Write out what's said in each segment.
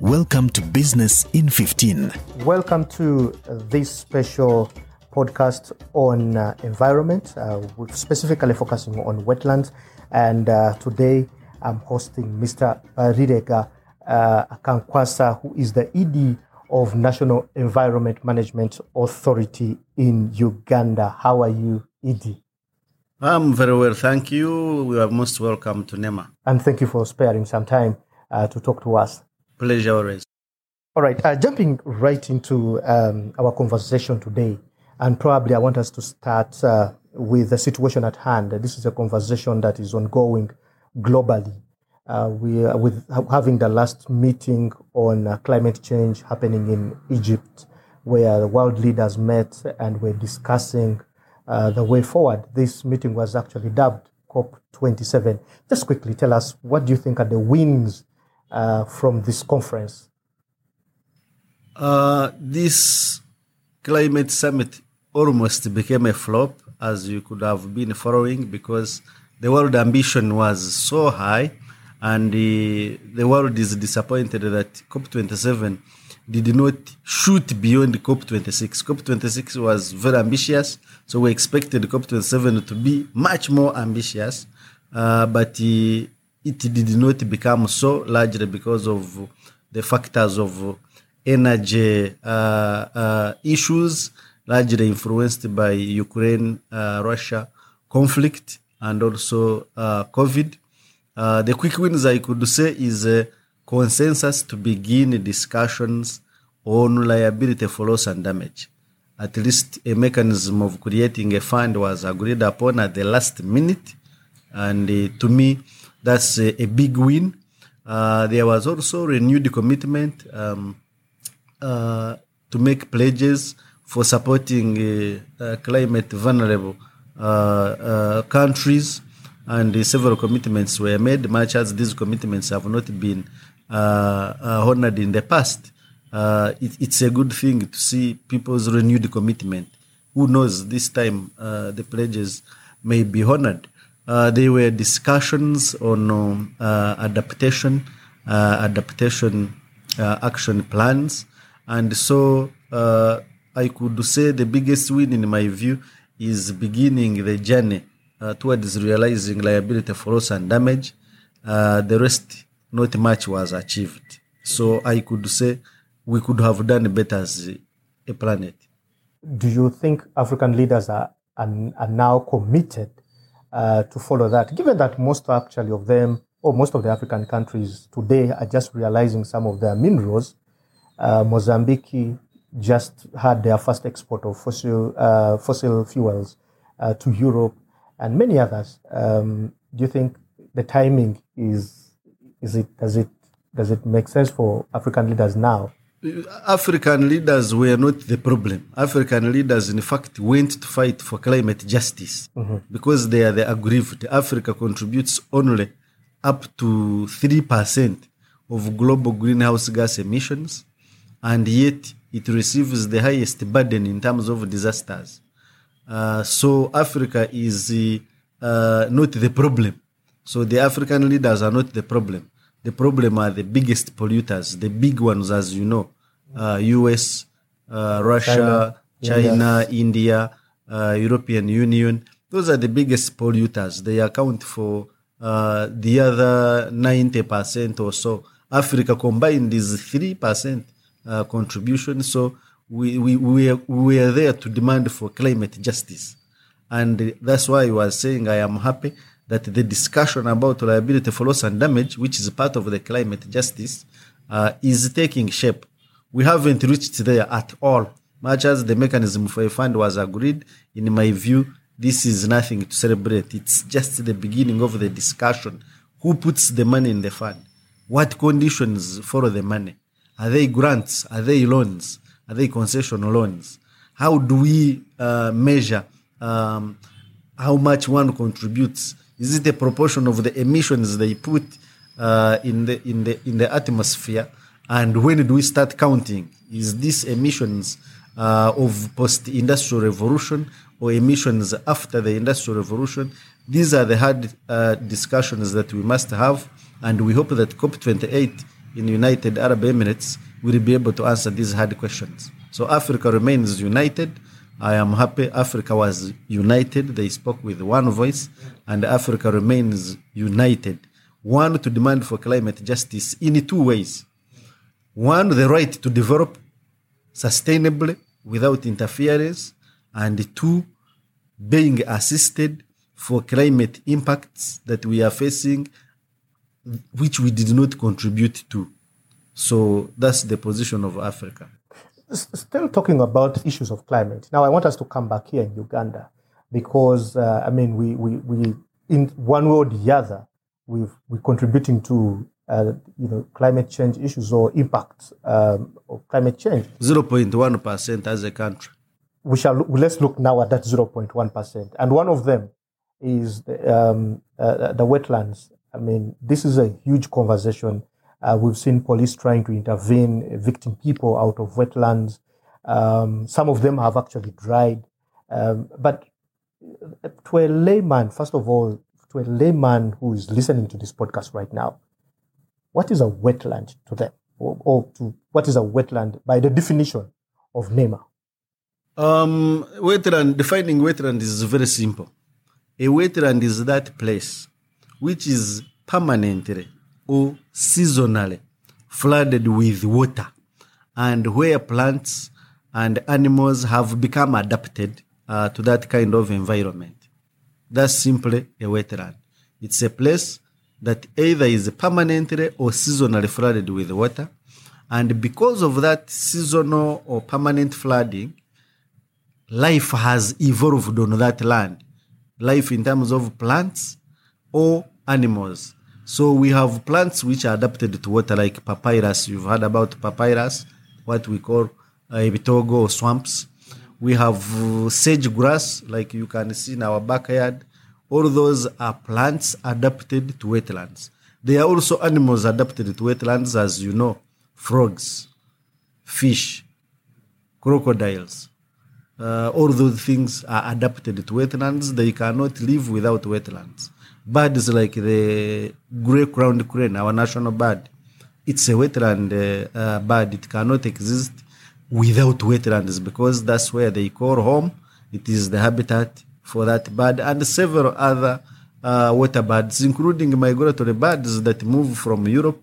Welcome to Business in 15. Welcome to this special podcast on uh, environment, uh, with specifically focusing on wetlands. And uh, today I'm hosting Mr. Barirega uh, Akankwasa, who is the ED of National Environment Management Authority in Uganda. How are you, ED? I'm very well, thank you. You are most welcome to NEMA. And thank you for sparing some time uh, to talk to us. Pleasure always. All right, uh, jumping right into um, our conversation today, and probably I want us to start uh, with the situation at hand. This is a conversation that is ongoing globally. Uh, we are with having the last meeting on uh, climate change happening in Egypt, where the world leaders met and were discussing uh, the way forward. This meeting was actually dubbed COP27. Just quickly tell us what do you think are the wins uh, from this conference? Uh, this climate summit almost became a flop, as you could have been following, because the world ambition was so high, and the, the world is disappointed that COP27 did not shoot beyond COP26. COP26 was very ambitious, so we expected COP27 to be much more ambitious, uh, but uh, it did not become so largely because of the factors of energy uh, uh, issues, largely influenced by Ukraine uh, Russia conflict and also uh, COVID. Uh, the quick wins I could say is a consensus to begin discussions on liability for loss and damage. At least a mechanism of creating a fund was agreed upon at the last minute. And uh, to me, that's a, a big win. Uh, there was also renewed commitment um, uh, to make pledges for supporting uh, uh, climate vulnerable uh, uh, countries, and several commitments were made, much as these commitments have not been honored in the past. It, it's a good thing to see people's renewed commitment. Who knows, this time the pledges may be honored. Uh, there were discussions on um, uh, adaptation, uh, adaptation action plans, and so I could say the biggest win, in my view, is beginning the journey towards realizing liability for loss and damage. the rest, not much was achieved. So I could say we could have done better as a planet. Do you think African leaders are, are, are now committed uh, to follow that, given that most actually of them, or most of the African countries today are just realizing some of their minerals. Uh, Mozambique just had their first export of fossil, uh, fossil fuels uh, to Europe and many others. Um, do you think the timing is, is it, does it, does it make sense for African leaders now African leaders were not the problem. African leaders, in fact, went to fight for climate justice mm-hmm. because they are the aggrieved. Africa contributes only up to 3% of global greenhouse gas emissions, and yet it receives the highest burden in terms of disasters. Uh, so Africa is uh, not the problem. So the African leaders are not the problem. The problem are the biggest polluters, the big ones, as you know, uh, US, uh, Russia, China, China India, uh, European Union. Those are the biggest polluters. They account for uh, the other 90% or so. Africa combined is 3% uh, contribution. So we, we, we, are, we are there to demand for climate justice. And that's why I was saying I am happy that the discussion about liability for loss and damage, which is part of the climate justice, uh, is taking shape. We haven't reached there at all. Much as the mechanism for a fund was agreed, in my view, this is nothing to celebrate. It's just the beginning of the discussion. Who puts the money in the fund? What conditions follow the money? Are they grants? Are they loans? Are they concession loans? How do we uh, measure um, how much one contributes? Is it a proportion of the emissions they put uh, in the in the in the atmosphere? And when do we start counting? Is this emissions uh, of post-industrial revolution or emissions after the industrial revolution? These are the hard uh, discussions that we must have, and we hope that COP28 in United Arab Emirates will be able to answer these hard questions. So Africa remains united. I am happy Africa was united. They spoke with one voice, and Africa remains united. One, to demand for climate justice in two ways. One, the right to develop sustainably without interference, and two, being assisted for climate impacts that we are facing, which we did not contribute to. So that's the position of Africa. Still talking about issues of climate. Now, I want us to come back here in Uganda because, uh, I mean, we, we, we, in one way or the other, we've, we're contributing to, uh, you know, climate change issues or impacts um, of climate change. 0.1% as a country. we shall let's look now at that 0.1%. And one of them is the, um, uh, the wetlands. I mean, this is a huge conversation. Uh, we've seen police trying to intervene, evicting people out of wetlands. Um, some of them have actually dried. Um, but to a layman, first of all, to a layman who is listening to this podcast right now, what is a wetland to them? Or, or to what is a wetland by the definition of NEMA? Um, wetland, defining wetland is very simple. A wetland is that place which is permanently or seasonally flooded with water and where plants and animals have become adapted uh, to that kind of environment. That's simply a wetland. It's a place that either is permanently or seasonally flooded with water. And because of that seasonal or permanent flooding, life has evolved on that land. Life in terms of plants or animals. So we have plants which are adapted to water, like papyrus. You've heard about papyrus, what we call uh, swamps. We have uh, sage grass, like you can see in our backyard. All those are plants adapted to wetlands. They are also animals adapted to wetlands, as you know, frogs, fish, crocodiles. Uh, all those things are adapted to wetlands. They cannot live without wetlands. Birds like the grey-crowned crane, our national bird, it's a wetland uh, uh, bird. It cannot exist without wetlands because that's where they call home. It is the habitat for that bird and several other uh, water birds, including migratory birds that move from Europe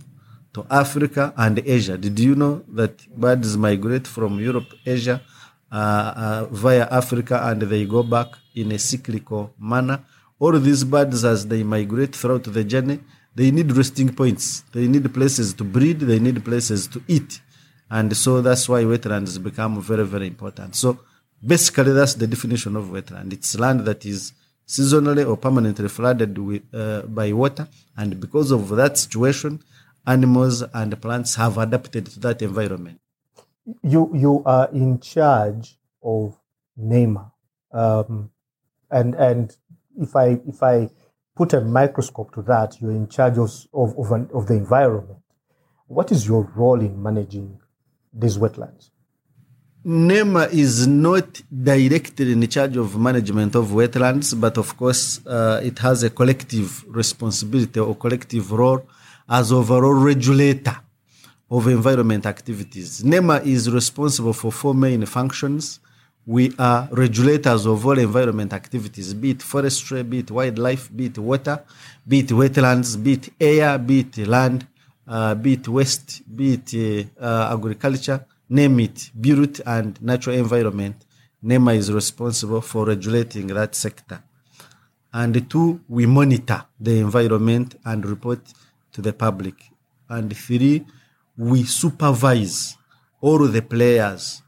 to Africa and Asia. Did you know that birds migrate from Europe, Asia, uh, uh, via Africa and they go back in a cyclical manner? All these birds, as they migrate throughout the journey, they need resting points. They need places to breed. They need places to eat. And so that's why wetlands become very, very important. So basically, that's the definition of wetland. It's land that is seasonally or permanently flooded with, uh, by water. And because of that situation, animals and plants have adapted to that environment. you you are in charge of NEMA, um, and and if I if I put a microscope to that, you're in charge of of of, an, of the environment. What is your role in managing these wetlands? NEMA is not directly in charge of management of wetlands, but of course, uh, it has a collective responsibility or collective role as overall regulator of environment activities. NEMA is responsible for four main functions. We are regulators of all environment activities, be it forestry, be it wildlife, be it water, be it wetlands, be it air, be it land, uh, be it waste, be it uh, agriculture, name it, built and natural environment. NEMA is responsible for regulating that sector. And two, we monitor the environment and report to the public. And three, we supervise all the players,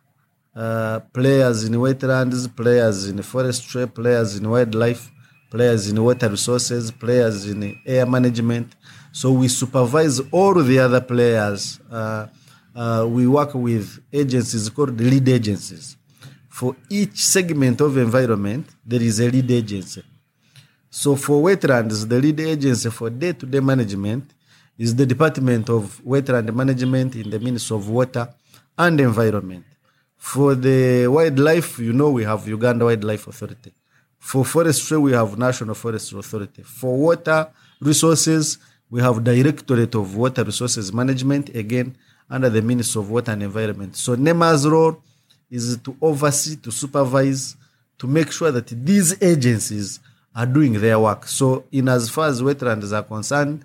uh, players in wetlands, players in forestry, players in wildlife, players in water resources, players in air management. So we supervise all the other players. Uh, uh, we work with agencies called lead agencies. For each segment of environment, there is a lead agency. So for wetlands, the lead agency for day-to-day management is the Department of Wetland Management in the Ministry of Water and Environment. For the wildlife, you know we have Uganda Wildlife Authority. For forestry, we have National Forestry Authority. For water resources, We have Directorate of Water Resources Management, again, under the Ministry of Water and Environment. So NEMA's role is to oversee, to supervise, to make sure that these agencies are doing their work. So in as far as wetlands are concerned,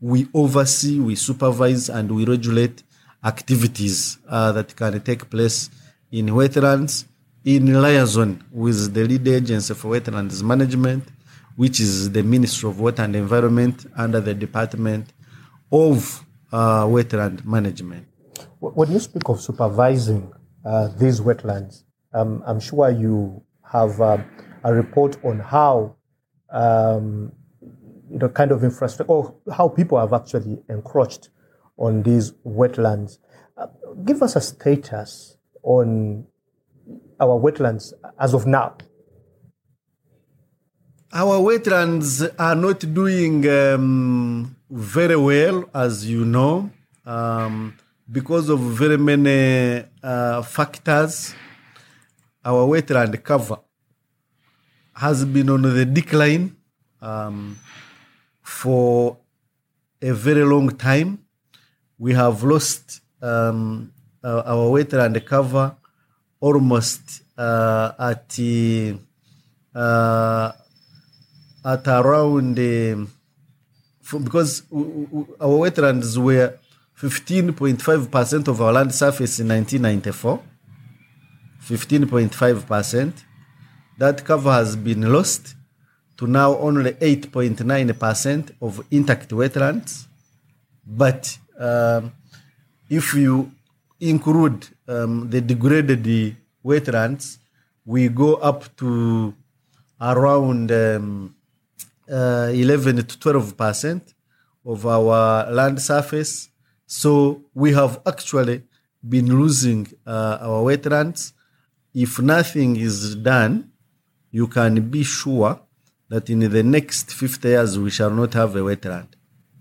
we oversee, we supervise, and we regulate activities uh, that can take place in wetlands in liaison with the lead agency for wetlands management, which is the Ministry of Water and Environment under the Department of uh, Wetland Management. When you speak of supervising uh, these wetlands, um, I'm sure you have um, a report on how um, you know kind of infrastructure or how people have actually encroached on these wetlands. Uh, give us a status on our wetlands as of now. Our wetlands are not doing um, very well, as you know, um, because of very many uh, factors. Our wetland cover has been on the decline um, for a very long time. We have lost um, our wetland cover almost uh, at uh, at around uh, because our wetlands were 15.5% of our land surface in 1994 15.5% that cover has been lost to now only 8.9% of intact wetlands. But um, if you include um, the degraded wetlands, we go up to around um, uh, 11 to 12 percent of our land surface. So we have actually been losing uh, our wetlands. If nothing is done, you can be sure that in the next 50 years we shall not have a wetland.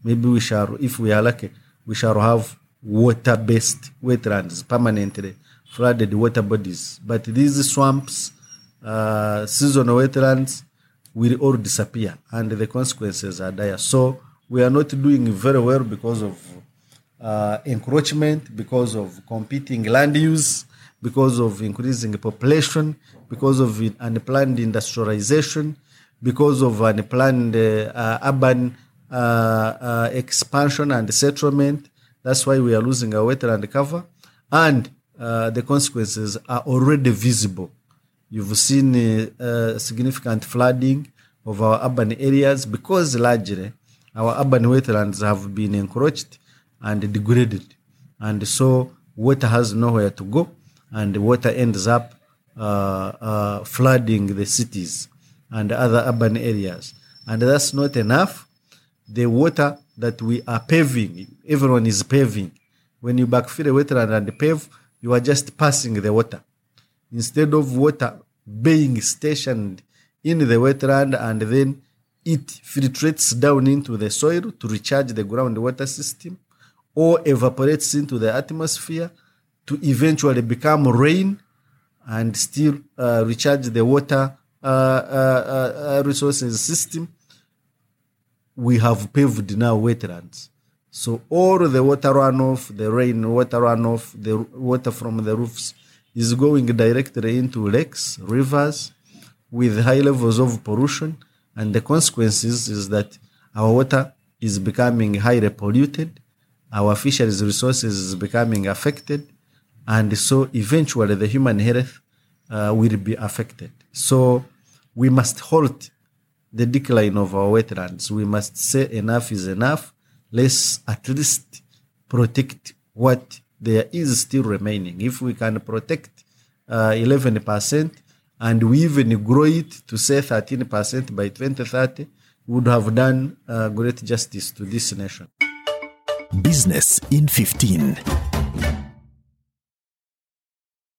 Maybe we shall, if we are lucky, we shall have water-based wetlands, permanently flooded water bodies. But these swamps, uh, seasonal wetlands, will all disappear, and the consequences are dire. So we are not doing very well because of uh, encroachment, because of competing land use, because of increasing population, because of unplanned industrialization, because of unplanned uh, urban uh, uh, expansion and settlement, that's why we are losing our wetland cover. And uh, the consequences are already visible. You've seen uh, uh, significant flooding of our urban areas because largely our urban wetlands have been encroached and degraded. And so water has nowhere to go, and water ends up uh, uh, flooding the cities and other urban areas. And that's not enough. The water that we are paving. Everyone is paving. When you backfill a wetland and pave, you are just passing the water. Instead of water being stationed in the wetland and then it filtrates down into the soil to recharge the groundwater system or evaporates into the atmosphere to eventually become rain and still uh, recharge the water uh, uh, uh resources system we have paved now wetlands. So all the water runoff, the rain water runoff, the water from the roofs is going directly into lakes, rivers, with high levels of pollution. And the consequences is that our water is becoming highly polluted, our fisheries resources is becoming affected, and so eventually the human health uh, will be affected. So we must halt the decline of our wetlands. We must say enough is enough. Let's at least protect what there is still remaining. If we can protect uh, 11% and we even grow it to say 13% by 2030, we would have done uh, great justice to this nation. Business in 15.